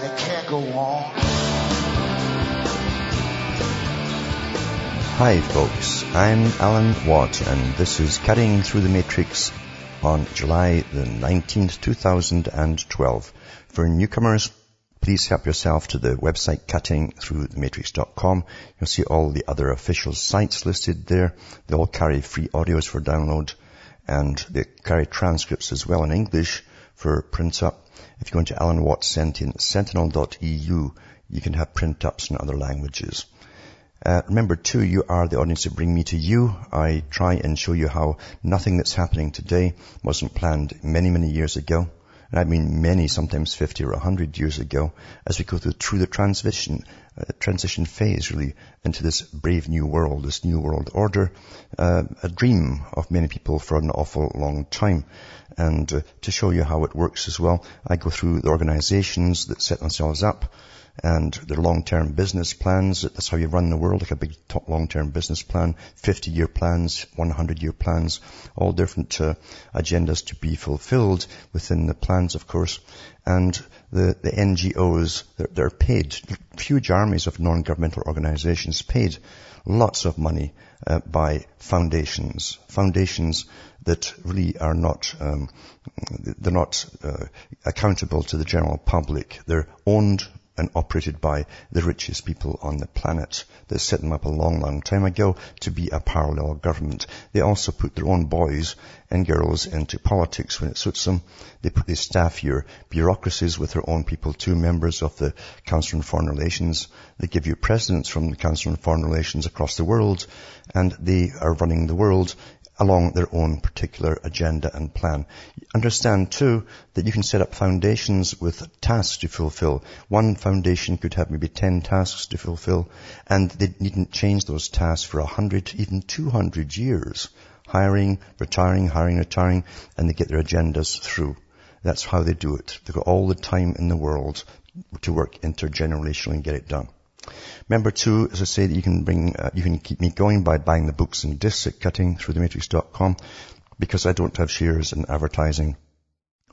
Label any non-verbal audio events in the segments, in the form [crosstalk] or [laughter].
and it can't go on. Hi folks, I'm Alan Watt and this is Cutting Through the Matrix on July the 19th, 2012. For newcomers, please help yourself to the website cuttingthroughthematrix.com. You'll see all the other official sites listed there. They all carry free audios for download and they carry transcripts as well in English for print up. If you go into Alan Watt Sentinel.eu, you can have print ups in other languages. Uh, remember too, you are the audience that bring me to you. I try and show you how nothing that's happening today wasn't planned many, many years ago. And I mean many, sometimes 50 or 100 years ago, as we go through, through the transition, uh, transition phase really into this brave new world, this new world order, uh, a dream of many people for an awful long time. And uh, to show you how it works as well, I go through the organizations that set themselves up, and their long-term business plans. That's how you run the world, like a big long-term business plan, 50-year plans, 100-year plans, all different uh, agendas to be fulfilled within the plans, of course. And the, the NGOs, they're, they're paid, huge armies of non-governmental organizations paid lots of money uh, by foundations, foundations that really are not, um, they're not uh, accountable to the general public. They're owned and operated by the richest people on the planet that set them up a long, long time ago to be a parallel government. They also put their own boys and girls into politics when it suits them. They put, they staff your bureaucracies with their own people, two members of the Council on Foreign Relations. They give you presidents from the Council on Foreign Relations across the world and they are running the world along their own particular agenda and plan. Understand too that you can set up foundations with tasks to fulfill. One foundation could have maybe 10 tasks to fulfill and they needn't change those tasks for a hundred, even 200 years. Hiring, retiring, hiring, retiring, and they get their agendas through. That's how they do it. They've got all the time in the world to work intergenerationally and get it done. Remember two, as I that you can bring, uh, you can keep me going by buying the books and discs at cuttingthroughthematrix.com because I don't have shares in advertising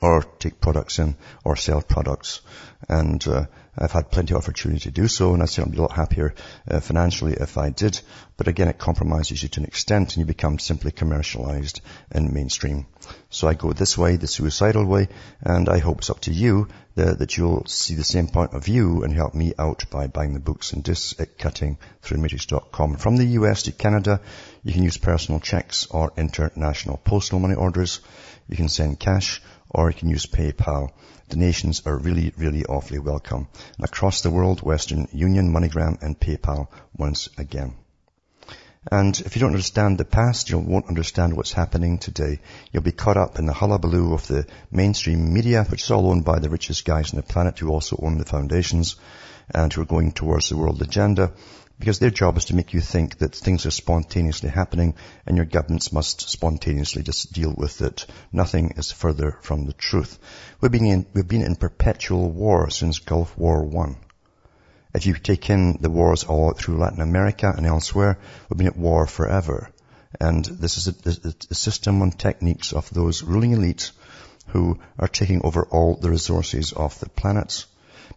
or take products in or sell products. And uh, I've had plenty of opportunity to do so, and I'd certainly be a lot happier uh, financially if I did. But again, it compromises you to an extent, and you become simply commercialized and mainstream. So I go this way, the suicidal way, and I hope it's up to you that, that you'll see the same point of view and help me out by buying the books and discs at cuttingthroughthematrix.com. From the US to Canada, you can use personal checks or international postal money orders. You can send cash or you can use PayPal. Donations are really, really awfully welcome. And across the world, Western Union, MoneyGram and PayPal once again. And if you don't understand the past, you won't understand what's happening today. You'll be caught up in the hullabaloo of the mainstream media, which is all owned by the richest guys on the planet who also own the foundations and who are going towards the world agenda because their job is to make you think that things are spontaneously happening and your governments must spontaneously just deal with it. Nothing is further from the truth. We've been in, we've been in perpetual war since Gulf War One. If you take in the wars all through Latin America and elsewhere, we've been at war forever. And this is a, a system and techniques of those ruling elites who are taking over all the resources of the planets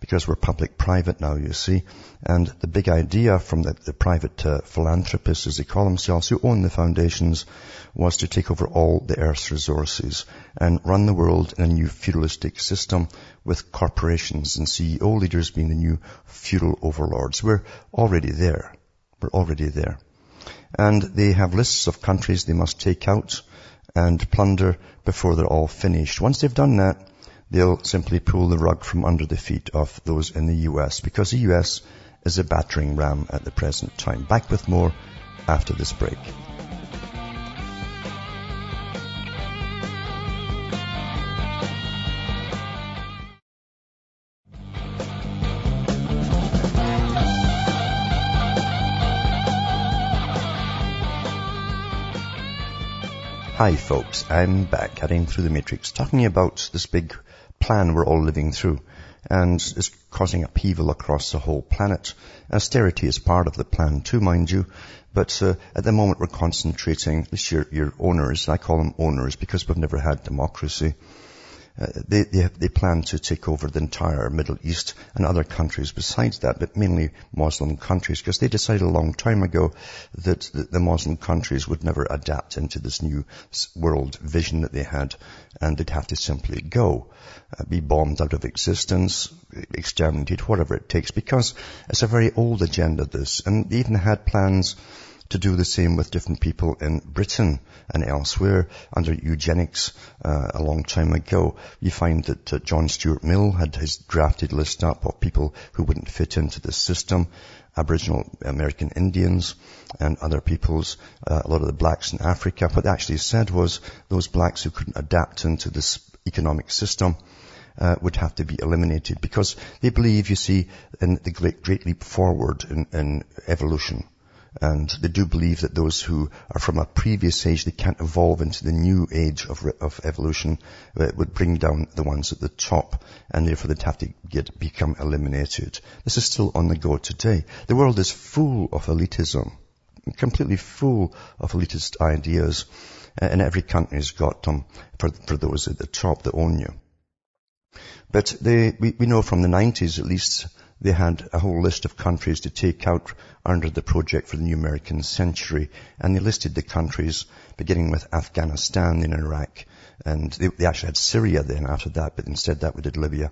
because we're public-private now, you see. And the big idea from the, the private uh, philanthropists, as they call themselves, who own the foundations, was to take over all the Earth's resources and run the world in a new feudalistic system with corporations and CEO leaders being the new feudal overlords. We're already there. We're already there. And they have lists of countries they must take out and plunder before they're all finished. Once they've done that, they'll simply pull the rug from under the feet of those in the US because the US is a battering ram at the present time. Back with more after this break. Hi folks, I'm back heading through the matrix talking about this big plan we're all living through and it's causing upheaval across the whole planet. Austerity is part of the plan too, mind you, but uh, at the moment we're concentrating, at least your, your owners, I call them owners because we've never had democracy, uh, they, they, they, plan to take over the entire Middle East and other countries besides that, but mainly Muslim countries, because they decided a long time ago that the, the, Muslim countries would never adapt into this new world vision that they had, and they'd have to simply go, uh, be bombed out of existence, exterminated, whatever it takes, because it's a very old agenda, this, and they even had plans to do the same with different people in Britain and elsewhere under eugenics uh, a long time ago. You find that uh, John Stuart Mill had his drafted list up of people who wouldn't fit into the system. Aboriginal American Indians and other peoples, uh, a lot of the blacks in Africa. What they actually said was those blacks who couldn't adapt into this economic system uh, would have to be eliminated because they believe, you see, in the great, great leap forward in, in evolution. And they do believe that those who are from a previous age, they can't evolve into the new age of, of evolution, it would bring down the ones at the top, and therefore they'd have to get, become eliminated. This is still on the go today. The world is full of elitism, completely full of elitist ideas, and every country's got them for, for those at the top that own you. But they, we, we know from the 90s at least, they had a whole list of countries to take out under the project for the new American century. And they listed the countries beginning with Afghanistan and Iraq. And they, they actually had Syria then after that, but instead that we did Libya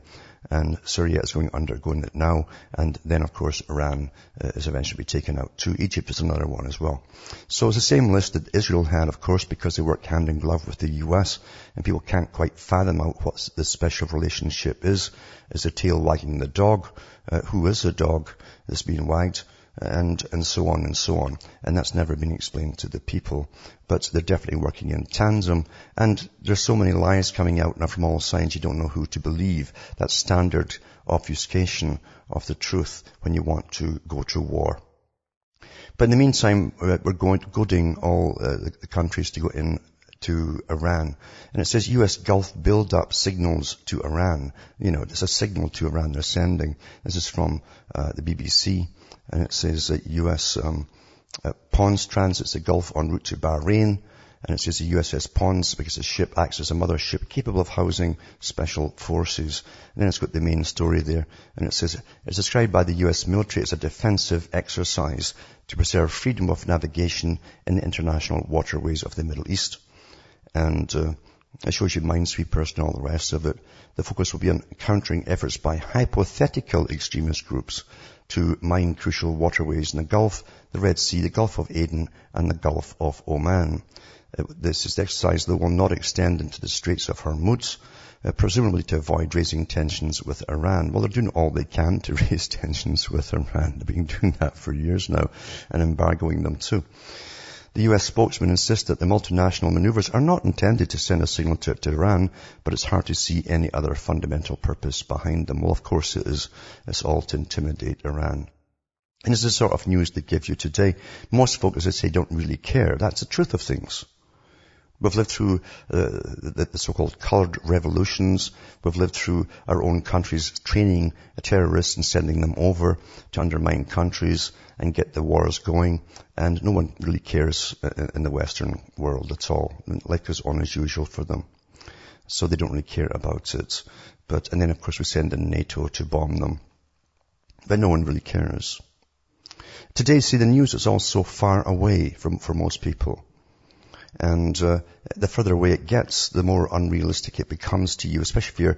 and Syria is going undergoing it now, and then of course Iran uh, is eventually be taken out too. Egypt is another one as well. So it's the same list that Israel had, of course, because they work hand in glove with the US, and people can't quite fathom out what the special relationship is. Is the tail wagging the dog? Uh, who is the dog that's being wagged? and, and so on and so on. And that's never been explained to the people. But they're definitely working in tandem. And there's so many lies coming out now from all sides you don't know who to believe. That standard obfuscation of the truth when you want to go to war. But in the meantime, uh, we're going, goading all uh, the countries to go in to Iran. And it says US Gulf build-up signals to Iran. You know, it's a signal to Iran they're sending. This is from uh, the BBC and it says that U.S. Um, uh, Ponce transits the Gulf en route to Bahrain, and it says the USS Ponce because the ship acts as a mothership capable of housing special forces. And then it's got the main story there, and it says it's described by the U.S. military as a defensive exercise to preserve freedom of navigation in the international waterways of the Middle East. And uh, it shows you minesweepers and all the rest of it. The focus will be on countering efforts by hypothetical extremist groups to mine crucial waterways in the Gulf, the Red Sea, the Gulf of Aden, and the Gulf of Oman. Uh, this is the exercise that will not extend into the Straits of Hormuz, uh, presumably to avoid raising tensions with Iran. Well, they're doing all they can to [laughs] raise tensions with Iran. They've been doing that for years now and embargoing them too. The US spokesman insists that the multinational maneuvers are not intended to send a signal to, to, Iran, but it's hard to see any other fundamental purpose behind them. Well, of course it is. It's all to intimidate Iran. And it's the sort of news they give you today. Most folk, as I say, don't really care. That's the truth of things. We've lived through uh, the, the, so-called colored revolutions. We've lived through our own countries training terrorists and sending them over to undermine countries and get the wars going. And no one really cares uh, in the Western world at all. Life goes on as usual for them. So they don't really care about it. But, and then of course we send in NATO to bomb them. But no one really cares. Today, see, the news is all so far away from, for most people. And uh, the further away it gets, the more unrealistic it becomes to you, especially if you're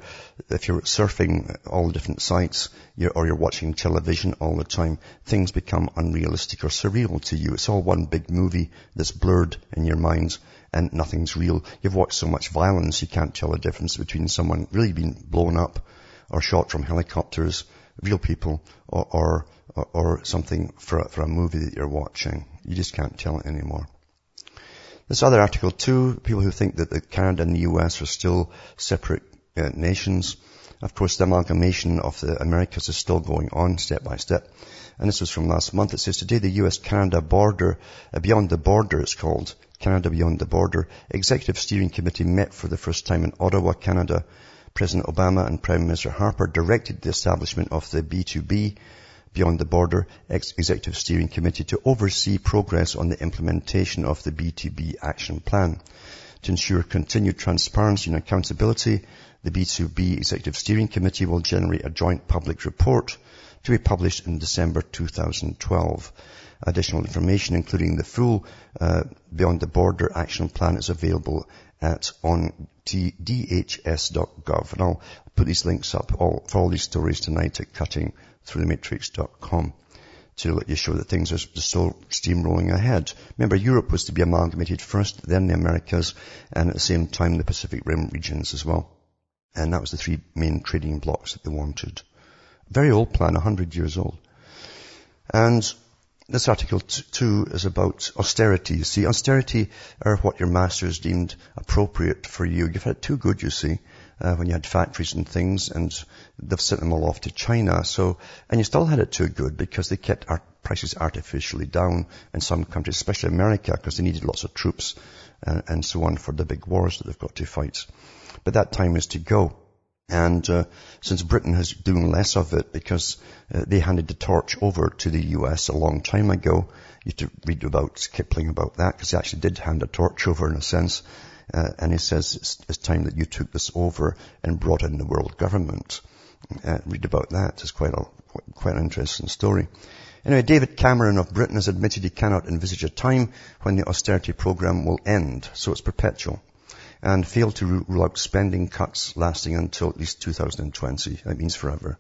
if you're surfing all the different sites you're, or you're watching television all the time. Things become unrealistic or surreal to you. It's all one big movie that's blurred in your mind and nothing's real. You've watched so much violence you can't tell the difference between someone really being blown up or shot from helicopters, real people, or or, or something for, for a movie that you're watching. You just can't tell it anymore. This other article too, people who think that Canada and the US are still separate uh, nations, Of course, the amalgamation of the Americas is still going on step by step. And this was from last month. It says today the US-Canada border, uh, beyond the border it's called, Canada Beyond the Border, Executive Steering Committee met for the first time in Ottawa, Canada. President Obama and Prime Minister Harper directed the establishment of the B2B Beyond the Border Executive Steering Committee to oversee progress on the implementation of the B2B action plan. To ensure continued transparency and accountability, the B2B Executive Steering Committee will generate a joint public report to be published in December 2012. Additional information, including the full uh, Beyond the Border Action Plan, is available at on dhs.gov. And I'll put these links up all, for all these stories tonight at cuttingthroughthematrix.com to let you show that things are still steamrolling ahead. Remember, Europe was to be amalgamated first, then the Americas, and at the same time the Pacific Rim regions as well. And that was the three main trading blocks that they wanted. Very old plan, 100 years old. And this article t- too is about austerity. You see, austerity are what your masters deemed appropriate for you. You've had it too good, you see, uh, when you had factories and things, and they've sent them all off to China. So, and you still had it too good because they kept our prices artificially down in some countries, especially America, because they needed lots of troops and, uh, and so on for the big wars that they've got to fight. But that time is to go. And uh, since Britain has doing less of it because uh, they handed the torch over to the US a long time ago, you have to read about Kipling about that because he actually did hand a torch over in a sense. Uh, and he says it's, it's, time that you took this over and brought in the world government. Uh, read about that. It's quite a quite an interesting story. Anyway, David Cameron of Britain has admitted he cannot envisage a time when the austerity program will end, so it's perpetual and failed to rule out spending cuts lasting until at least 2020. That means forever.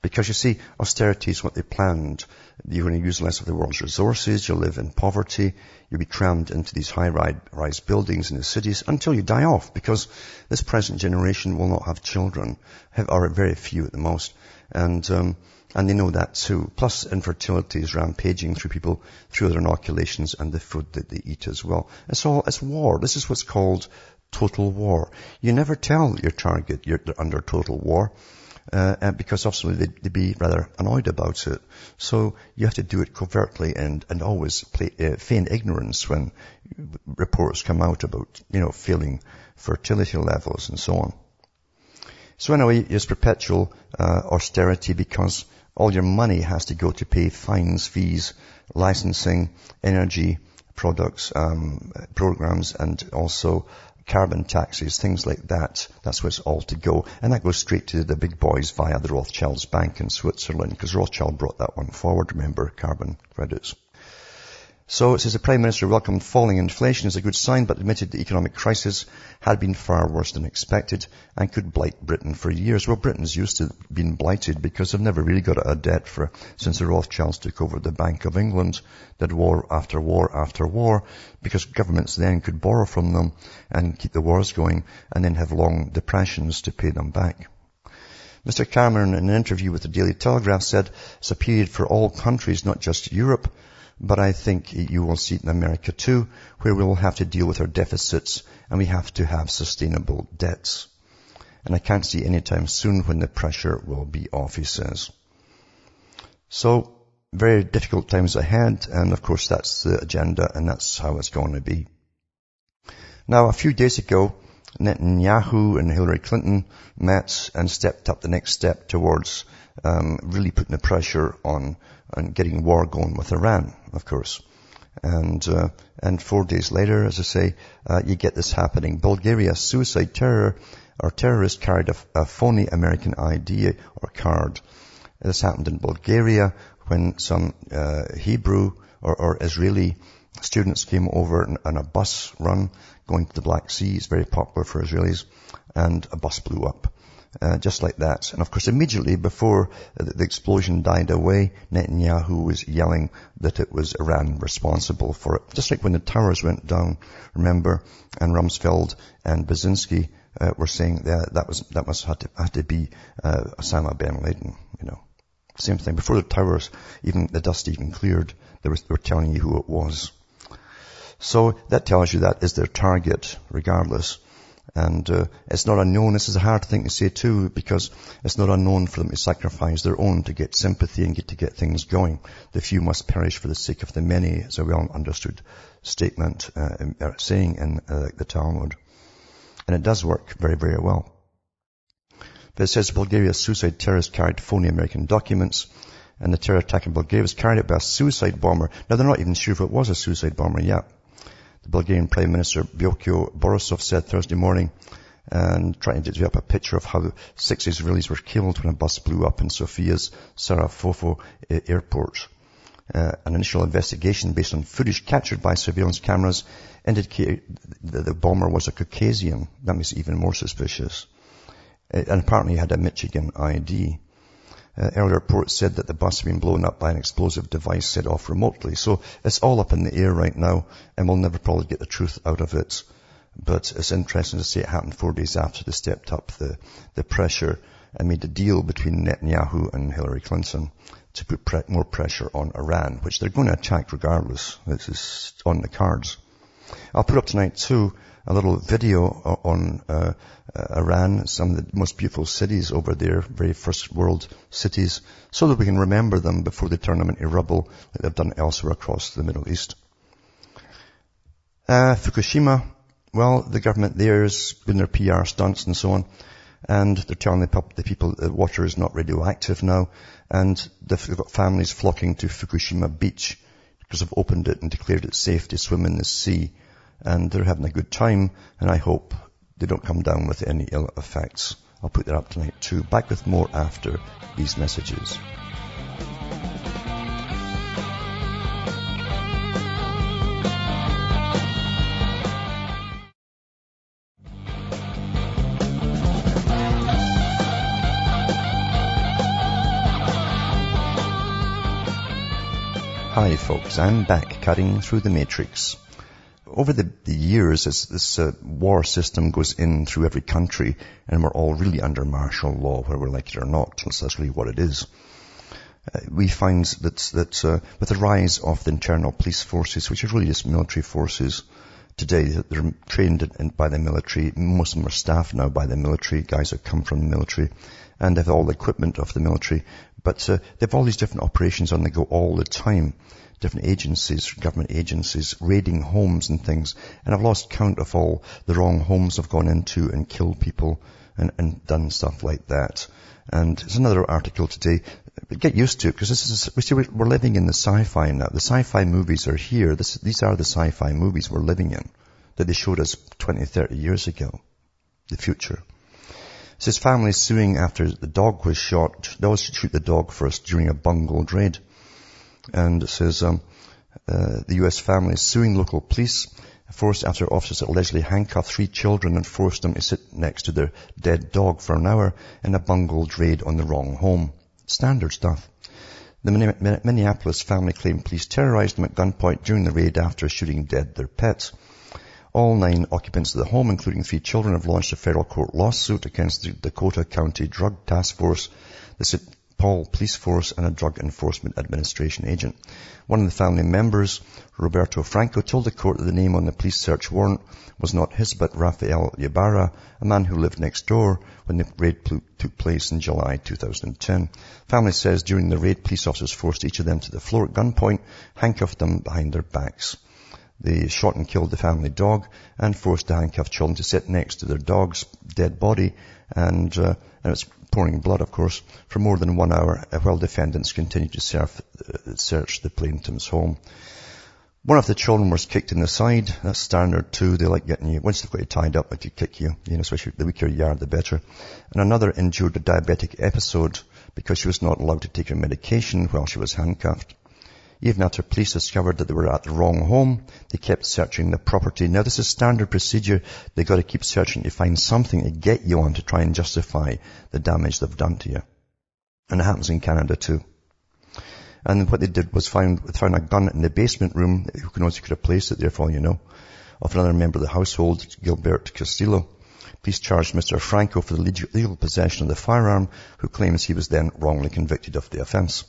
Because you see, austerity is what they planned. You're going to use less of the world's resources, you'll live in poverty, you'll be crammed into these high-rise buildings in the cities until you die off, because this present generation will not have children, or very few at the most. And, um, and they know that too. Plus infertility is rampaging through people through their inoculations and the food that they eat as well. It's all, it's war. This is what's called total war. You never tell your target you're under total war. Uh, because obviously they'd, they'd, be rather annoyed about it. So you have to do it covertly and, and always play, uh, feign ignorance when reports come out about, you know, failing fertility levels and so on. So anyway, it's perpetual uh, austerity because all your money has to go to pay fines, fees, licensing, energy, products, um, programs, and also carbon taxes, things like that. That's where it's all to go. And that goes straight to the big boys via the Rothschilds Bank in Switzerland, because Rothschild brought that one forward, remember, carbon credits. So it says the Prime Minister welcomed falling inflation as a good sign, but admitted the economic crisis had been far worse than expected and could blight Britain for years. Well, Britain's used to being blighted because they've never really got of debt for, since the Rothschilds took over the Bank of England, did war after war after war, because governments then could borrow from them and keep the wars going and then have long depressions to pay them back. Mr. Cameron, in an interview with the Daily Telegraph, said it's a period for all countries, not just Europe, but I think you will see it in America too, where we will have to deal with our deficits and we have to have sustainable debts. And I can't see any time soon when the pressure will be off, he says. So, very difficult times ahead, and of course that's the agenda, and that's how it's going to be. Now, a few days ago, Netanyahu and Hillary Clinton met and stepped up the next step towards um, really putting the pressure on and getting war going with Iran, of course. And uh, and four days later, as I say, uh, you get this happening. Bulgaria suicide terror or terrorist carried a, a phony American ID or card. This happened in Bulgaria when some uh, Hebrew or, or, Israeli students came over on a bus run going to the Black Sea. It's very popular for Israelis, and a bus blew up uh, just like that. And of course, immediately before the explosion died away, Netanyahu was yelling that it was Iran responsible for it. Just like when the towers went down, remember, and Rumsfeld and Brzezinski uh, were saying that that was that must have to, have to be uh, Osama bin Laden. You know, same thing. Before the towers, even the dust even cleared, they were, they were telling you who it was. So that tells you that is their target, regardless. And uh, it's not unknown. This is a hard thing to say too, because it's not unknown for them to sacrifice their own to get sympathy and get to get things going. The few must perish for the sake of the many. It's a well understood statement, uh, uh, saying in uh, the Talmud, and it does work very, very well. But it says Bulgaria's suicide terrorist carried phony American documents, and the terror attack in Bulgaria was carried out by a suicide bomber. Now they're not even sure if it was a suicide bomber yet. The Bulgarian Prime Minister Boyko Borisov said Thursday morning and trying to develop a picture of how six Israelis were killed when a bus blew up in Sofia's Sarafovo airport. Uh, an initial investigation based on footage captured by surveillance cameras indicated that the bomber was a Caucasian. That makes it even more suspicious. Uh, and apparently he had a Michigan ID. Uh, earlier reports said that the bus had been blown up by an explosive device set off remotely. So it's all up in the air right now, and we'll never probably get the truth out of it. But it's interesting to see it happened four days after they stepped up the, the pressure and made a deal between Netanyahu and Hillary Clinton to put pre- more pressure on Iran, which they're going to attack regardless. This is on the cards. I'll put up tonight too a little video on uh, uh, Iran, some of the most beautiful cities over there, very first world cities, so that we can remember them before they turn them into rubble like they've done elsewhere across the Middle East. Uh, Fukushima, well, the government there is doing their PR stunts and so on, and they're telling the, the people that water is not radioactive now, and they've got families flocking to Fukushima beach because they've opened it and declared it safe to swim in the sea and they're having a good time, and I hope they don't come down with any ill effects. I'll put that up tonight too. Back with more after these messages. Hi folks, I'm back cutting through the matrix over the, the years, as this uh, war system goes in through every country, and we're all really under martial law, whether we like it or not, that's really what it is. Uh, we find that, that uh, with the rise of the internal police forces, which are really just military forces, today they're trained in, by the military. Most of them are staffed now by the military, guys that come from the military, and they have all the equipment of the military. But uh, they have all these different operations on the go all the time different agencies, government agencies, raiding homes and things. And I've lost count of all the wrong homes I've gone into and killed people and, and done stuff like that. And there's another article today. Get used to it because this is, we see we're living in the sci-fi now. The sci-fi movies are here. This, these are the sci-fi movies we're living in that they showed us 20, 30 years ago. The future. Says family suing after the dog was shot. They always shoot the dog first during a bungled raid. And it says, um, uh, the U.S. family is suing local police forced after officers allegedly handcuffed three children and forced them to sit next to their dead dog for an hour in a bungled raid on the wrong home. Standard stuff. The Minneapolis family claimed police terrorized them at gunpoint during the raid after shooting dead their pets. All nine occupants of the home, including three children, have launched a federal court lawsuit against the Dakota County Drug Task Force. The St. Paul Police Force and a Drug Enforcement Administration agent. One of the family members, Roberto Franco, told the court that the name on the police search warrant was not his but Rafael Ybarra, a man who lived next door when the raid took place in July 2010. Family says during the raid, police officers forced each of them to the floor at gunpoint, handcuffed them behind their backs. They shot and killed the family dog and forced the handcuffed children to sit next to their dog's dead body and, uh, and it's pouring blood, of course, for more than one hour while defendants continued to surf, uh, search the plaintiff's home. One of the children was kicked in the side. That's standard too. They like getting you, once they've got you tied up, they could kick you, you know, especially the weaker you are, the better. And another endured a diabetic episode because she was not allowed to take her medication while she was handcuffed. Even after police discovered that they were at the wrong home, they kept searching the property. Now this is standard procedure. They've got to keep searching to find something to get you on to try and justify the damage they've done to you. And it happens in Canada too. And what they did was find, found a gun in the basement room. Who knows, you could have placed it there for all you know. Of another member of the household, Gilbert Castillo. Police charged Mr. Franco for the legal possession of the firearm, who claims he was then wrongly convicted of the offence.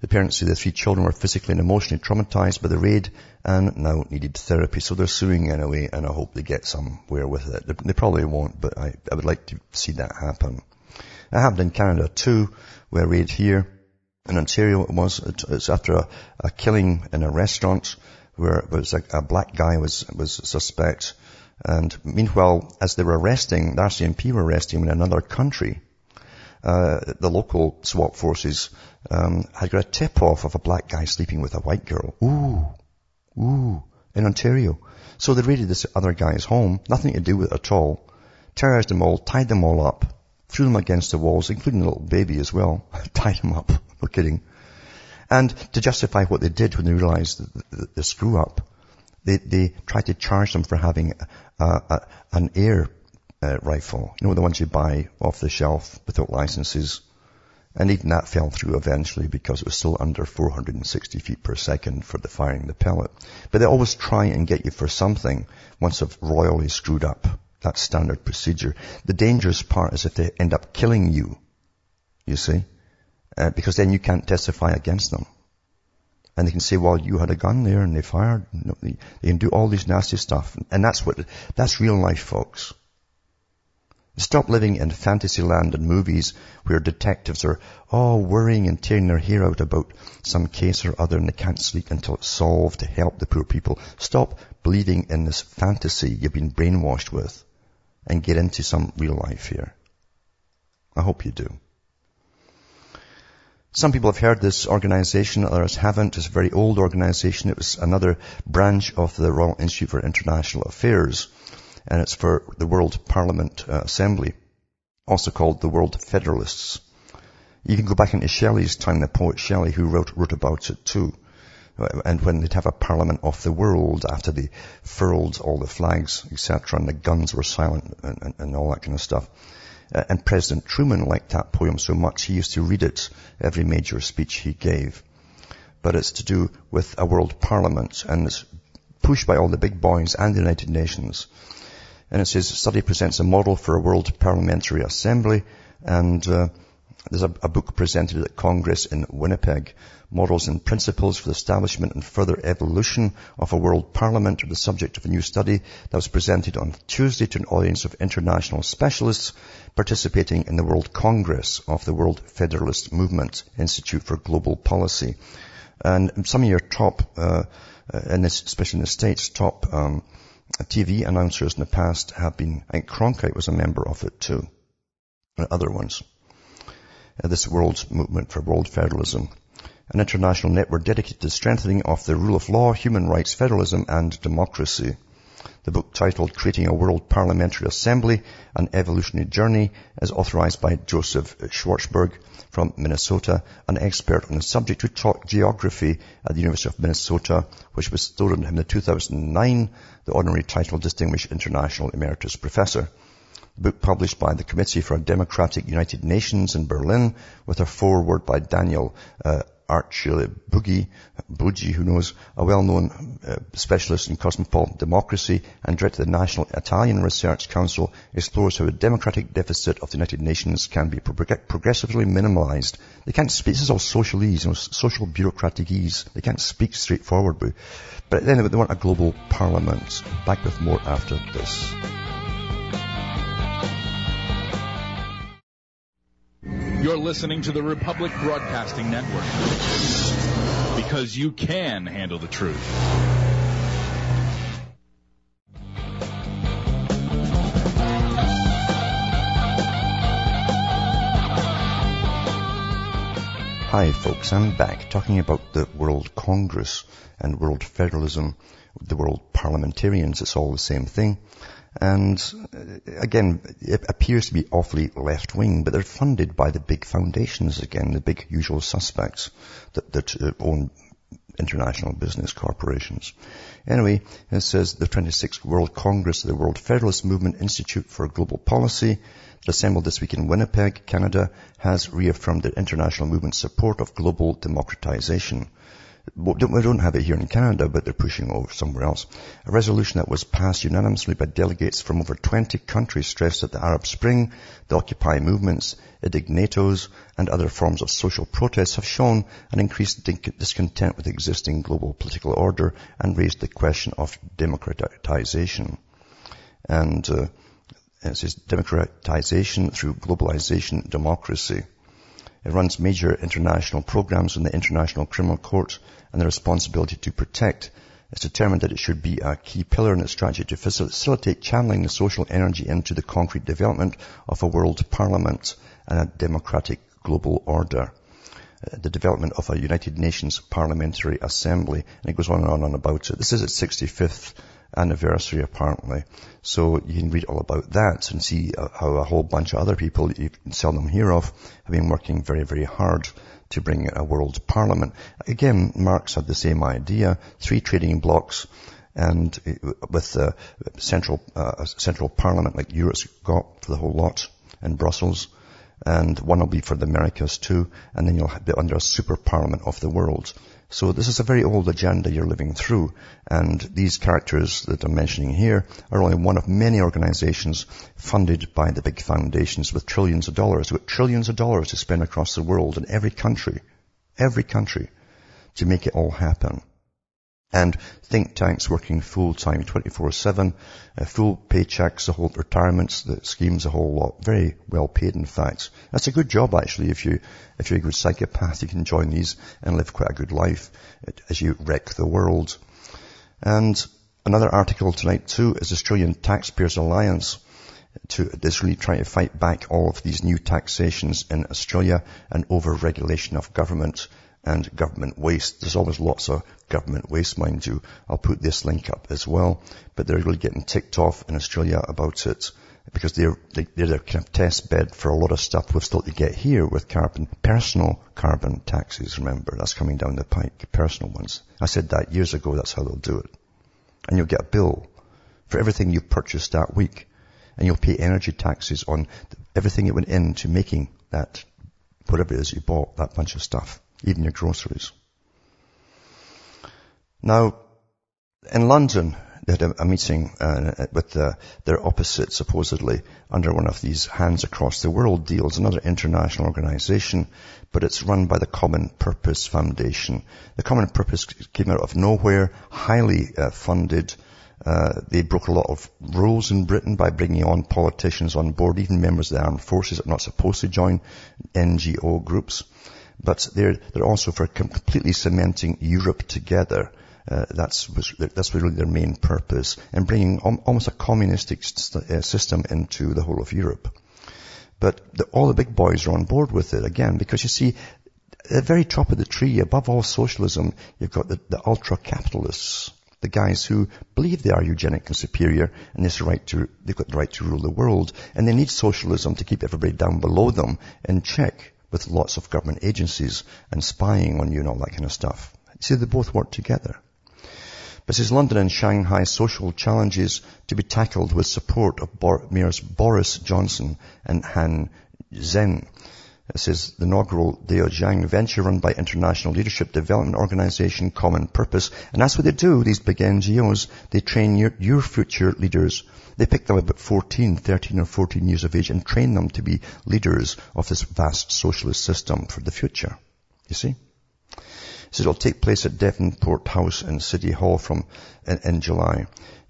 The parents say the three children were physically and emotionally traumatized by the raid and now needed therapy. So they're suing anyway and I hope they get somewhere with it. They, they probably won't, but I, I would like to see that happen. It happened in Canada too, where raid here in Ontario it was, it's after a, a killing in a restaurant where it was a, a black guy was, was suspect. And meanwhile, as they were arresting, the RCMP were arresting him in another country, uh, the local SWAT forces um, had got a tip-off of a black guy sleeping with a white girl. Ooh, ooh, in Ontario. So they raided this other guy's home, nothing to do with it at all, terrorized them all, tied them all up, threw them against the walls, including the little baby as well, [laughs] tied him up, [laughs] no kidding. And to justify what they did when they realized the, the, the screw up, they, they tried to charge them for having a, a, an air uh, rifle. You know, the ones you buy off the shelf without licenses. And even that fell through eventually because it was still under 460 feet per second for the firing the pellet. But they always try and get you for something once they've royally screwed up. That's standard procedure. The dangerous part is if they end up killing you, you see, uh, because then you can't testify against them. And they can say, well, you had a gun there and they fired. They can do all these nasty stuff. And that's what, that's real life, folks. Stop living in fantasy land and movies where detectives are all worrying and tearing their hair out about some case or other and they can't sleep until it's solved to help the poor people. Stop believing in this fantasy you've been brainwashed with and get into some real life here. I hope you do. Some people have heard this organization, others haven't. It's a very old organization. It was another branch of the Royal Institute for International Affairs and it's for the World Parliament uh, Assembly, also called the World Federalists. You can go back into Shelley's time, the poet Shelley, who wrote, wrote about it too. Uh, and when they'd have a parliament of the world after they furled all the flags, etc., and the guns were silent and, and, and all that kind of stuff. Uh, and President Truman liked that poem so much he used to read it every major speech he gave. But it's to do with a world parliament and it's pushed by all the big boys and the United Nations and it says study presents a model for a world parliamentary assembly and uh, there's a, a, book presented at Congress in Winnipeg, Models and Principles for the Establishment and Further Evolution of a World Parliament the subject of a new study that was presented on Tuesday to an audience of international specialists participating in the World Congress of the World Federalist Movement Institute for Global Policy. And some of your top, uh, uh in this, especially in the States, top um, TV announcers in the past have been, I think Cronkite was a member of it too, and other ones. Uh, this world's movement for world federalism, an international network dedicated to strengthening of the rule of law, human rights, federalism, and democracy. The book titled Creating a World Parliamentary Assembly, An Evolutionary Journey is authorized by Joseph Schwartzberg from Minnesota, an expert on the subject who taught geography at the University of Minnesota, which bestowed on him the 2009 the honorary title Distinguished International Emeritus Professor. The book published by the Committee for a Democratic United Nations in Berlin with a foreword by Daniel uh, Archie Boogie, Buggi, who knows, a well-known uh, specialist in cosmopolitan democracy and director of the National Italian Research Council, explores how a democratic deficit of the United Nations can be prog- progressively minimalized. They can't speak, this is all socialese, you know, social bureaucratic ease. They can't speak straightforwardly. But then they want a global parliament. Back with more after this. You're listening to the Republic Broadcasting Network. Because you can handle the truth. Hi folks, I'm back talking about the World Congress and World Federalism, the World Parliamentarians, it's all the same thing. And uh, again, it appears to be awfully left wing, but they're funded by the big foundations again, the big usual suspects that, that uh, own international business corporations. Anyway, it says the 26th World Congress of the World Federalist Movement Institute for Global Policy that assembled this week in Winnipeg, Canada, has reaffirmed the international movement's support of global democratization. We don't have it here in Canada, but they're pushing over somewhere else. A resolution that was passed unanimously by delegates from over 20 countries stressed that the Arab Spring, the Occupy movements, indignados, and other forms of social protests have shown an increased discontent with existing global political order and raised the question of democratization. And uh, it says democratization through globalization democracy. It runs major international programs in the International Criminal Court and the responsibility to protect. It's determined that it should be a key pillar in its strategy to facilitate channeling the social energy into the concrete development of a world parliament and a democratic global order. Uh, the development of a United Nations Parliamentary Assembly, and it goes on and on and about it. This is its 65th anniversary apparently. So you can read all about that and see uh, how a whole bunch of other people you seldom hear of have been working very, very hard to bring a world parliament. Again, Marx had the same idea, three trading blocks and uh, with the central, uh, central parliament like Europe's got for the whole lot in Brussels and one will be for the Americas too, and then you'll be under a super parliament of the world. So this is a very old agenda you're living through, and these characters that I'm mentioning here are only one of many organizations funded by the big foundations with trillions of dollars, with trillions of dollars to spend across the world in every country, every country, to make it all happen and think tanks working full time, 24-7, uh, full paychecks, the whole retirements, the schemes, a whole lot. Very well paid, in fact. That's a good job, actually, if you, if you're a good psychopath, you can join these and live quite a good life as you wreck the world. And another article tonight too is Australian Taxpayers Alliance to is really trying to fight back all of these new taxations in Australia and over-regulation of government and government waste. There's always lots of government waste, mind you. I'll put this link up as well. But they're really getting ticked off in Australia about it because they're, they're their kind of test bed for a lot of stuff we've still to get here with carbon, personal carbon taxes, remember. That's coming down the pike, personal ones. I said that years ago, that's how they'll do it. And you'll get a bill for everything you've purchased that week. And you'll pay energy taxes on everything that went into making that, whatever it is you bought, that bunch of stuff even your groceries. Now, in London, they had a, a meeting uh, with the, their opposite, supposedly, under one of these Hands Across the World deals, another international organization, but it's run by the Common Purpose Foundation. The Common Purpose came out of nowhere, highly uh, funded. Uh, they broke a lot of rules in Britain by bringing on politicians on board, even members of the armed forces that are not supposed to join NGO groups but they're, they're also for completely cementing Europe together. Uh, that's, that's really their main purpose and bringing almost a communistic uh, system into the whole of Europe. But the, all the big boys are on board with it again because you see, at the very top of the tree, above all socialism, you've got the, the ultra-capitalists, the guys who believe they are eugenic and superior and this right to, they've got the right to rule the world and they need socialism to keep everybody down below them in check with lots of government agencies and spying on you and all that kind of stuff. See, they both work together. But says London and Shanghai social challenges to be tackled with support of Bor- Mayors Boris Johnson and Han Zheng. It says the inaugural Daojiang venture run by International Leadership Development Organization Common Purpose. And that's what they do, these big NGOs. They train your, your future leaders they pick them about 14, 13 or 14 years of age and train them to be leaders of this vast socialist system for the future. You see? it will take place at Devonport House in City Hall from in, in July.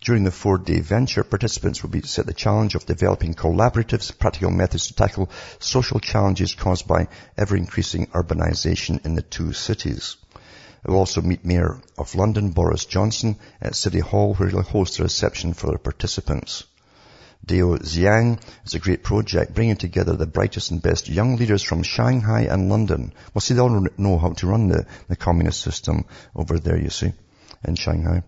During the four-day venture, participants will be set the challenge of developing collaborative, practical methods to tackle social challenges caused by ever-increasing urbanization in the two cities. We'll also meet Mayor of London, Boris Johnson, at City Hall, where he'll host a reception for the participants. Daojiang is a great project bringing together the brightest and best young leaders from Shanghai and London. Well, see, they all know how to run the, the communist system over there, you see, in Shanghai.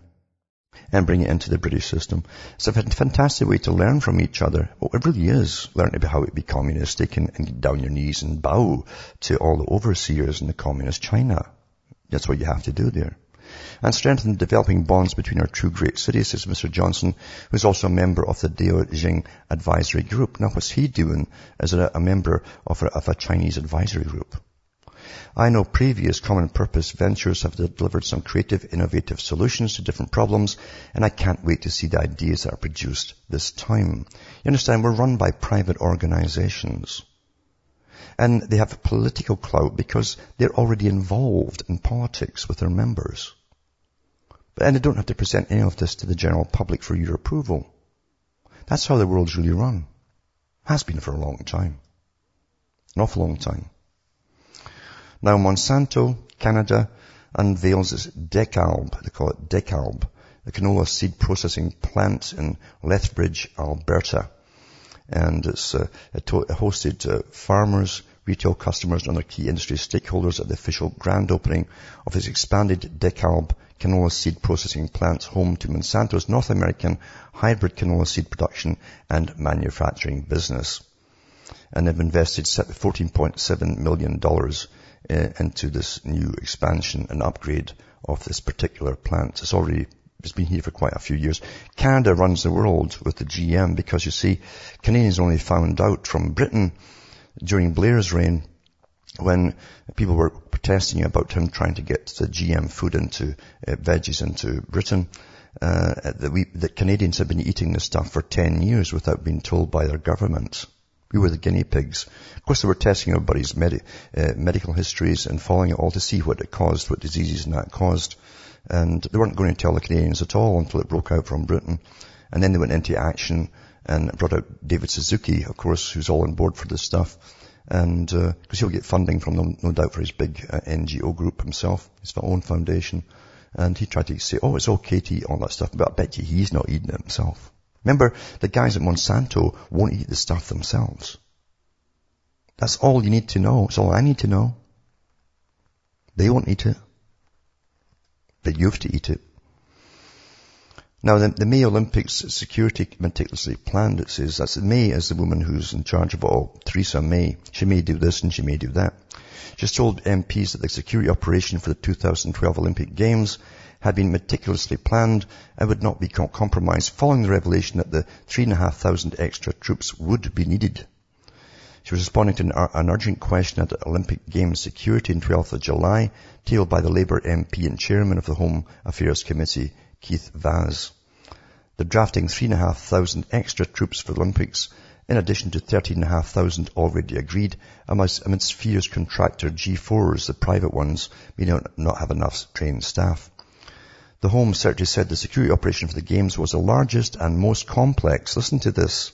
And bring it into the British system. It's a fantastic way to learn from each other. Well, it really is. Learn about how to be communistic and, and get down your knees and bow to all the overseers in the communist China. That's what you have to do there. And strengthen developing bonds between our two great cities, says Mr. Johnson, who's also a member of the Daojiang Advisory Group. Now what's he doing as a, a member of a, of a Chinese advisory group? I know previous common purpose ventures have delivered some creative, innovative solutions to different problems, and I can't wait to see the ideas that are produced this time. You understand, we're run by private organizations. And they have political clout because they're already involved in politics with their members. And they don't have to present any of this to the general public for your approval. That's how the world's really run. Has been for a long time. An awful long time. Now Monsanto, Canada, unveils its DEKALB, they call it DEKALB, the canola seed processing plant in Lethbridge, Alberta. And it's uh, it hosted uh, farmers, retail customers and other key industry stakeholders at the official grand opening of its expanded DEKALB canola seed processing plant home to Monsanto's North American hybrid canola seed production and manufacturing business. And they've invested $14.7 million into this new expansion and upgrade of this particular plant. It's already it's been here for quite a few years. Canada runs the world with the GM because you see, Canadians only found out from Britain during Blair's reign when people were protesting about him trying to get the GM food into uh, veggies into Britain. Uh, that, we, that Canadians have been eating this stuff for 10 years without being told by their government. We were the guinea pigs. Of course, they were testing everybody's uh, medical histories and following it all to see what it caused, what diseases and that caused. And they weren't going to tell the Canadians at all until it broke out from Britain. And then they went into action and brought out David Suzuki, of course, who's all on board for this stuff. And, because uh, he'll get funding from them, no doubt, for his big uh, NGO group himself, his own foundation. And he tried to say, oh, it's okay to eat all that stuff, but I bet you he's not eating it himself. Remember, the guys at Monsanto won't eat the stuff themselves. That's all you need to know. It's all I need to know. They won't eat it. But you have to eat it. Now, the, the, May Olympics security meticulously planned, it says. That's May is the woman who's in charge of it all. Theresa May. She may do this and she may do that. She's told MPs that the security operation for the 2012 Olympic Games had been meticulously planned and would not be compromised following the revelation that the 3,500 extra troops would be needed. She was responding to an uh, urgent question at Olympic Games security on 12th of July, tabled by the Labour MP and chairman of the Home Affairs Committee, Keith Vaz. The drafting 3,500 extra troops for the Olympics, in addition to 13,500 already agreed, amidst, amidst fears contractor G4s, the private ones, may not have enough trained staff. The Home Secretary said the security operation for the Games was the largest and most complex, listen to this,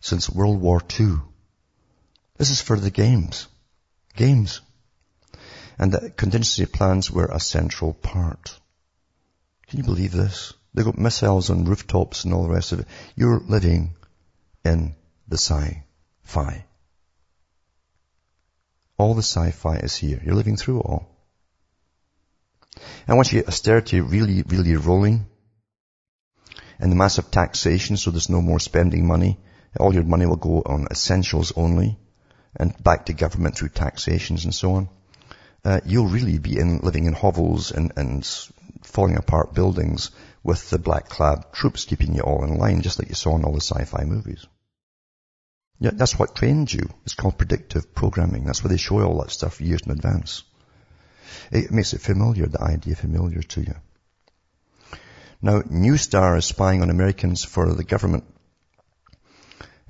since World War II. This is for the Games. Games. And the contingency plans were a central part. Can you believe this? They've got missiles on rooftops and all the rest of it. You're living in the sci-fi. All the sci-fi is here. You're living through it all. And once you get austerity really, really rolling, and the massive taxation, so there's no more spending money, all your money will go on essentials only, and back to government through taxations and so on. Uh, you'll really be in, living in hovels and, and falling apart buildings with the black clad troops keeping you all in line, just like you saw in all the sci-fi movies. Yeah, that's what trained you. It's called predictive programming. That's where they show you all that stuff years in advance. It makes it familiar, the idea familiar to you. Now, Neustar is spying on Americans for the government.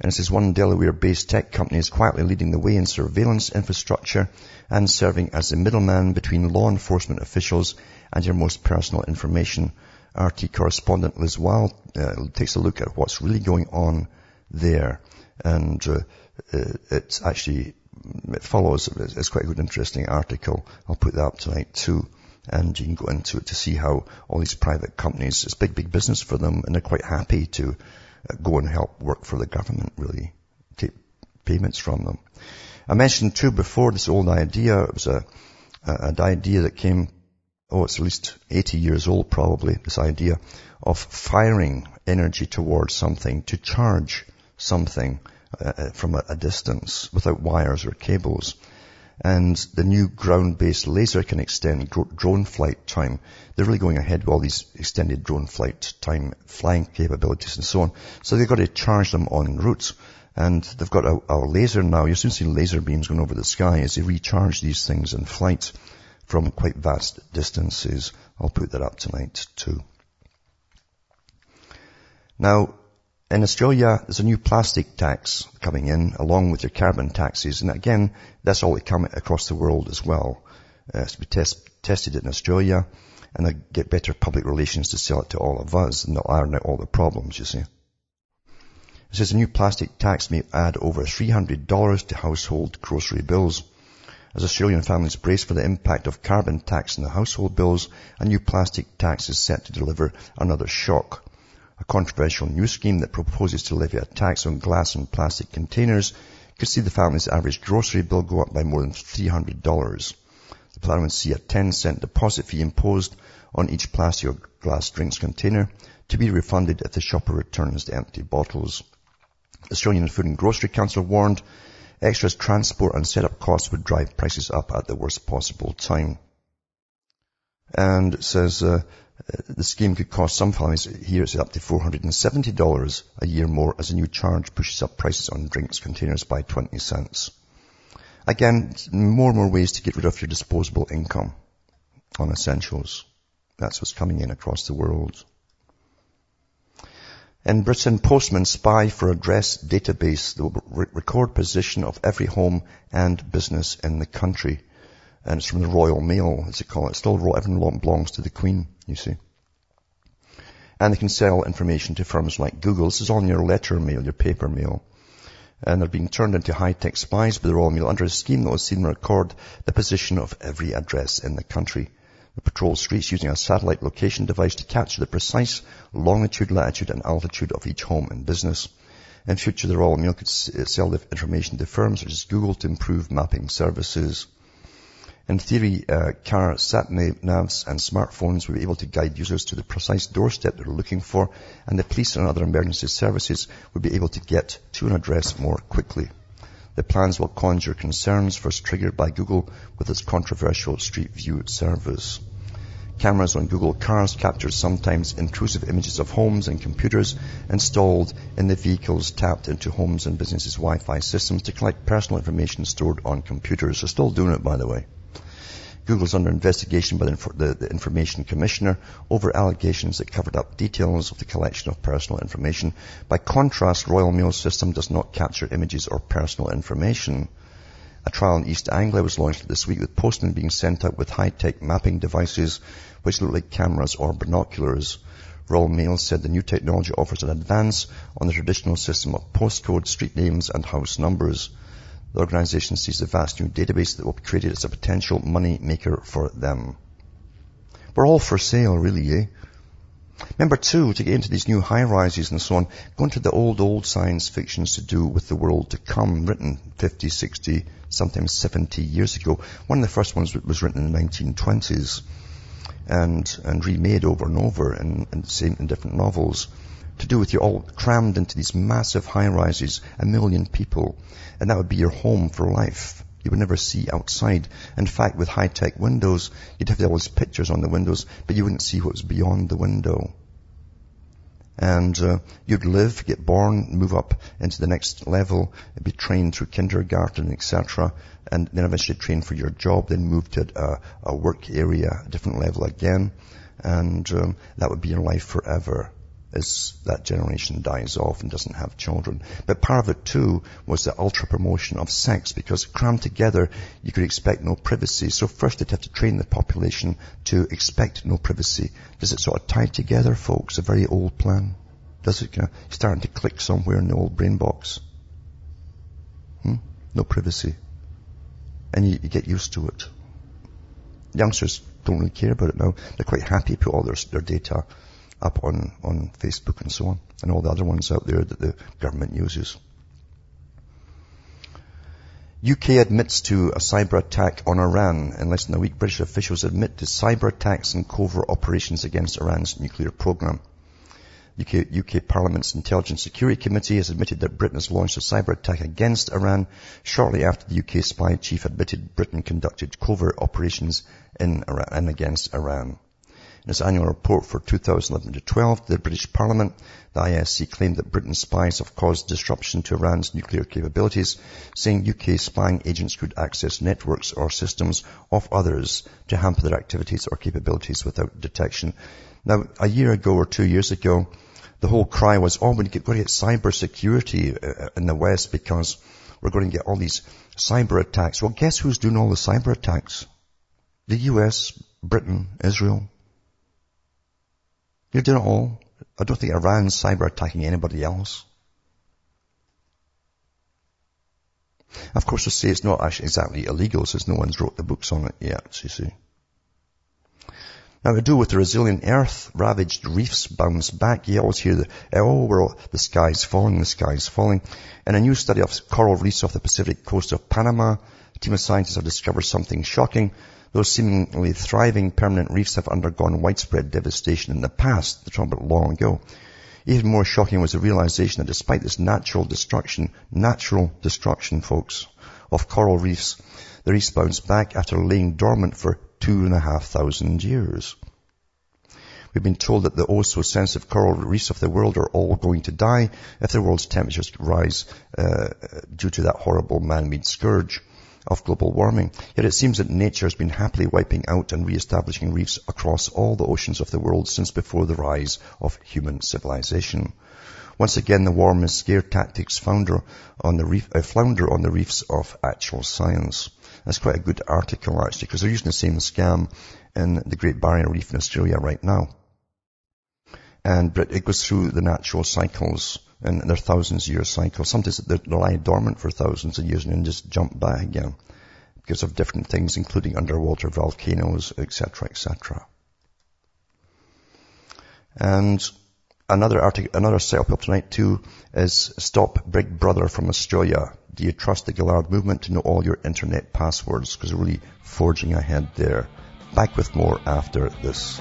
And it says one Delaware-based tech company is quietly leading the way in surveillance infrastructure and serving as the middleman between law enforcement officials and your most personal information. RT correspondent Liz Wild uh, takes a look at what's really going on there. And uh, uh it's actually it follows, it's quite a good interesting article. I'll put that up tonight too. And you can go into it to see how all these private companies, it's big, big business for them and they're quite happy to uh, go and help work for the government really, take payments from them. I mentioned too before this old idea, it was a, an idea that came, oh, it's at least 80 years old probably, this idea of firing energy towards something to charge something uh, uh, from a, a distance without wires or cables. And the new ground-based laser can extend drone flight time. They're really going ahead with all these extended drone flight time, flying capabilities and so on. So they've got to charge them on routes. And they've got a, a laser now. You'll soon see laser beams going over the sky as they recharge these things in flight from quite vast distances. I'll put that up tonight too. Now, in Australia, there's a new plastic tax coming in along with your carbon taxes. And again, that's all coming across the world as well. Uh, it's to be test, tested in Australia and they get better public relations to sell it to all of us and they'll iron out all the problems, you see. It says a new plastic tax may add over $300 to household grocery bills. As Australian families brace for the impact of carbon tax on the household bills, a new plastic tax is set to deliver another shock. A controversial new scheme that proposes to levy a tax on glass and plastic containers could see the family's average grocery bill go up by more than $300. The plan would see a 10 cent deposit fee imposed on each plastic or glass drinks container to be refunded if the shopper returns the empty bottles. The Australian Food and Grocery Council warned extras transport and setup costs would drive prices up at the worst possible time. And it says uh, the scheme could cost some families here it's up to $470 a year more as a new charge pushes up prices on drinks containers by 20 cents. Again, more and more ways to get rid of your disposable income on essentials. That's what's coming in across the world. In Britain, postmen spy for address database that will record position of every home and business in the country. And it's from the Royal Mail, as they call it. Still, everything belongs to the Queen, you see. And they can sell information to firms like Google. This is on your letter mail, your paper mail. And they're being turned into high-tech spies by the Royal Mail under a scheme that will them record the position of every address in the country. They patrol streets using a satellite location device to capture the precise longitude, latitude and altitude of each home and business. In future, the Royal Mail could sell the information to firms such as Google to improve mapping services. In theory, uh, car sat navs and smartphones will be able to guide users to the precise doorstep they're looking for, and the police and other emergency services will be able to get to an address more quickly. The plans will conjure concerns first triggered by Google with its controversial Street View service. Cameras on Google cars capture sometimes intrusive images of homes and computers installed in the vehicles tapped into homes and businesses' Wi-Fi systems to collect personal information stored on computers. They're still doing it, by the way. Google's under investigation by the, the, the, Information Commissioner over allegations that covered up details of the collection of personal information. By contrast, Royal Mail system does not capture images or personal information. A trial in East Anglia was launched this week with postmen being sent out with high-tech mapping devices which look like cameras or binoculars. Royal Mail said the new technology offers an advance on the traditional system of postcode, street names and house numbers. The organization sees the vast new database that will be created as a potential money maker for them. We're all for sale, really, eh? Number two, to get into these new high rises and so on, go into the old, old science fictions to do with the world to come, written 50, 60, sometimes 70 years ago. One of the first ones was written in the 1920s and, and remade over and over in, in, same, in different novels to do with you all crammed into these massive high rises, a million people, and that would be your home for life. You would never see outside. In fact, with high-tech windows, you'd have all these pictures on the windows, but you wouldn't see what was beyond the window. And uh, you'd live, get born, move up into the next level, be trained through kindergarten, etc., and then eventually train for your job, then move to a, a work area, a different level again, and um, that would be your life forever as that generation dies off and doesn't have children. But part of it too was the ultra promotion of sex because crammed together you could expect no privacy. So first they'd have to train the population to expect no privacy. Does it sort of tie together folks? A very old plan? Does it kind of starting to click somewhere in the old brain box? Hmm? No privacy. And you, you get used to it. Youngsters don't really care about it now. They're quite happy to put all their, their data up on, on Facebook and so on, and all the other ones out there that the government uses. UK admits to a cyber attack on Iran. In less than a week, British officials admit to cyber attacks and covert operations against Iran's nuclear program. UK, UK, Parliament's Intelligence Security Committee has admitted that Britain has launched a cyber attack against Iran shortly after the UK spy chief admitted Britain conducted covert operations in Iran and against Iran. In its annual report for 2011 to 12, the British Parliament, the ISC claimed that Britain's spies have caused disruption to Iran's nuclear capabilities, saying UK spying agents could access networks or systems of others to hamper their activities or capabilities without detection. Now, a year ago or two years ago, the whole cry was, oh, we're going to get cyber security uh, in the West because we're going to get all these cyber attacks. Well, guess who's doing all the cyber attacks? The US, Britain, Israel. You're doing it all. I don't think Iran's cyber attacking anybody else. Of course, they say it's not actually exactly illegal since no one's wrote the books on it yet, you see. Now to do with the resilient earth, ravaged reefs bounce back. You always hear the, oh, we're, the sky's falling, the sky's falling. In a new study of coral reefs off the Pacific coast of Panama, a team of scientists have discovered something shocking. Those seemingly thriving permanent reefs have undergone widespread devastation in the past. Talking about long ago. Even more shocking was the realization that despite this natural destruction, natural destruction, folks, of coral reefs, the reefs bounced back after laying dormant for two and a half thousand years. We've been told that the oh so sensitive coral reefs of the world are all going to die if the world's temperatures rise uh, due to that horrible man-made scourge of global warming. Yet it seems that nature has been happily wiping out and re-establishing reefs across all the oceans of the world since before the rise of human civilization. Once again, the warm and scare tactics founder on the reef, uh, flounder on the reefs of actual science. That's quite a good article actually, because they're using the same scam in the Great Barrier Reef in Australia right now. And but it goes through the natural cycles and they're thousands year cycles. Sometimes they lie dormant for thousands of years and then just jump back again because of different things, including underwater volcanoes, etc., etc. And another article, another setup up tonight too is Stop Big Brother from Australia. Do you trust the Gillard movement to know all your internet passwords? Because they're really forging ahead there. Back with more after this.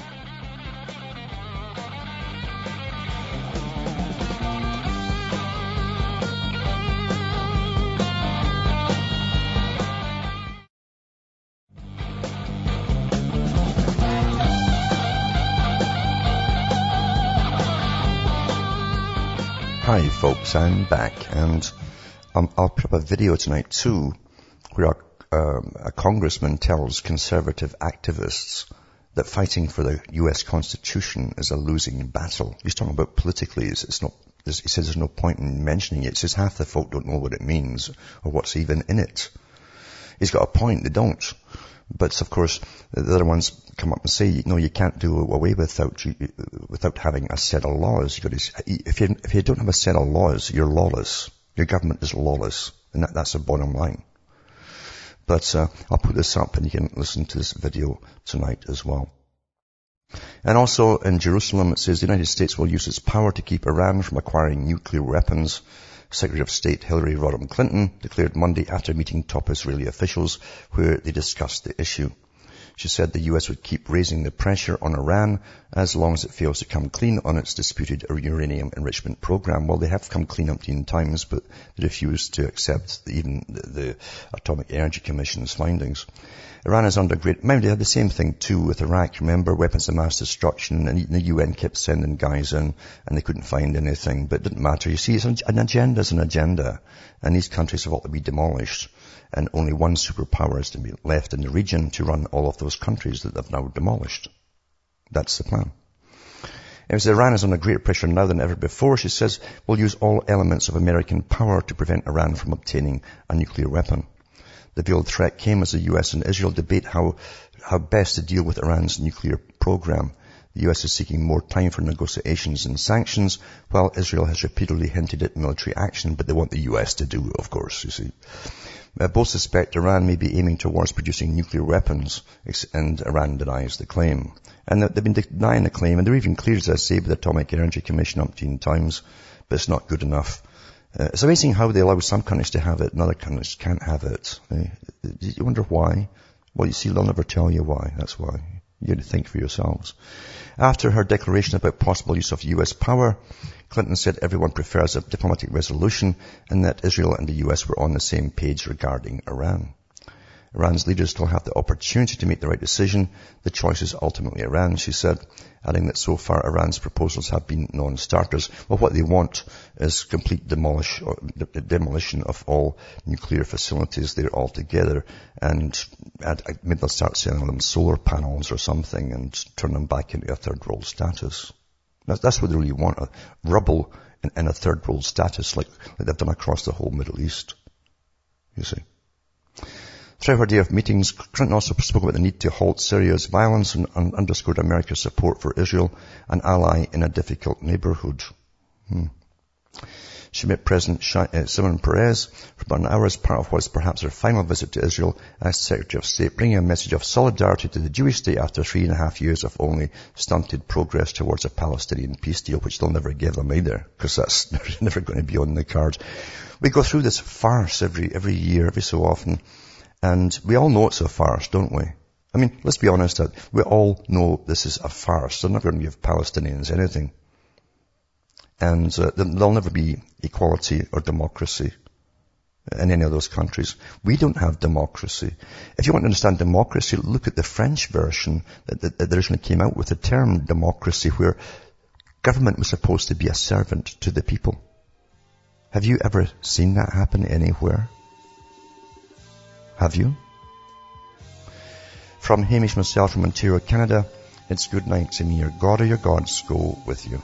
Folks, I'm back and um, I'll put up a video tonight too where um, a congressman tells conservative activists that fighting for the US Constitution is a losing battle. He's talking about politically, it's, it's not, he says there's no point in mentioning it. He says half the folk don't know what it means or what's even in it. He's got a point, they don't. But of course, the other ones come up and say, no, you can't do away without without having a set of laws. You if you if you don't have a set of laws, you're lawless. Your government is lawless, and that, that's the bottom line. But uh, I'll put this up, and you can listen to this video tonight as well. And also in Jerusalem, it says the United States will use its power to keep Iran from acquiring nuclear weapons. Secretary of State Hillary Rodham Clinton declared Monday after meeting top Israeli officials where they discussed the issue. She said the US would keep raising the pressure on Iran as long as it fails to come clean on its disputed uranium enrichment program. Well, they have come clean umpteen times, but they to accept even the, the Atomic Energy Commission's findings. Iran is under great, maybe they had the same thing too with Iraq. Remember, weapons of mass destruction, and the UN kept sending guys in, and they couldn't find anything, but it didn't matter. You see, an agenda is an agenda, and these countries have ought to be demolished, and only one superpower is to be left in the region to run all of those countries that they've now demolished. That's the plan. As Iran is under greater pressure now than ever before, she says, we'll use all elements of American power to prevent Iran from obtaining a nuclear weapon. The veiled threat came as the US and Israel debate how, how best to deal with Iran's nuclear program. The US is seeking more time for negotiations and sanctions, while Israel has repeatedly hinted at military action, but they want the US to do, of course, you see. Uh, both suspect Iran may be aiming towards producing nuclear weapons, and Iran denies the claim. And they've been denying the claim, and they're even cleared, as I say, by the Atomic Energy Commission umpteen times, but it's not good enough. Uh, it's amazing how they allow some countries to have it and other countries can't have it. Uh, you wonder why? Well, you see, they'll never tell you why. That's why. You to think for yourselves. After her declaration about possible use of U.S. power, Clinton said everyone prefers a diplomatic resolution and that Israel and the U.S. were on the same page regarding Iran. Iran's leaders still have the opportunity to make the right decision. The choice is ultimately Iran, she said, adding that so far Iran's proposals have been non-starters. Well, what they want is complete demolish, demolition of all nuclear facilities there altogether and maybe they'll start selling them solar panels or something and turn them back into a third world status. That's, what they really want, a rubble in, in a third world status like, like they've done across the whole Middle East. You see. Throughout her day of meetings, Clinton also spoke about the need to halt Syria's violence and, and underscored America's support for Israel, an ally in a difficult neighborhood. Hmm. She met President Simon Shimon Peres for about an hour as part of what is perhaps her final visit to Israel as Secretary of State, bringing a message of solidarity to the Jewish state after three and a half years of only stunted progress towards a Palestinian peace deal, which they'll never give them either, because that's [laughs] never going to be on the cards. We go through this farce every, every year, every so often, and we all know it's a farce, don't we? I mean, let's be honest, we all know this is a farce. They're not going to give Palestinians anything and uh, there'll never be equality or democracy in any of those countries. We don't have democracy. If you want to understand democracy, look at the French version that, that, that originally came out with the term democracy where government was supposed to be a servant to the people. Have you ever seen that happen anywhere? Have you? From Hamish myself from Ontario, Canada, it's good night to me. Your God or your gods go with you.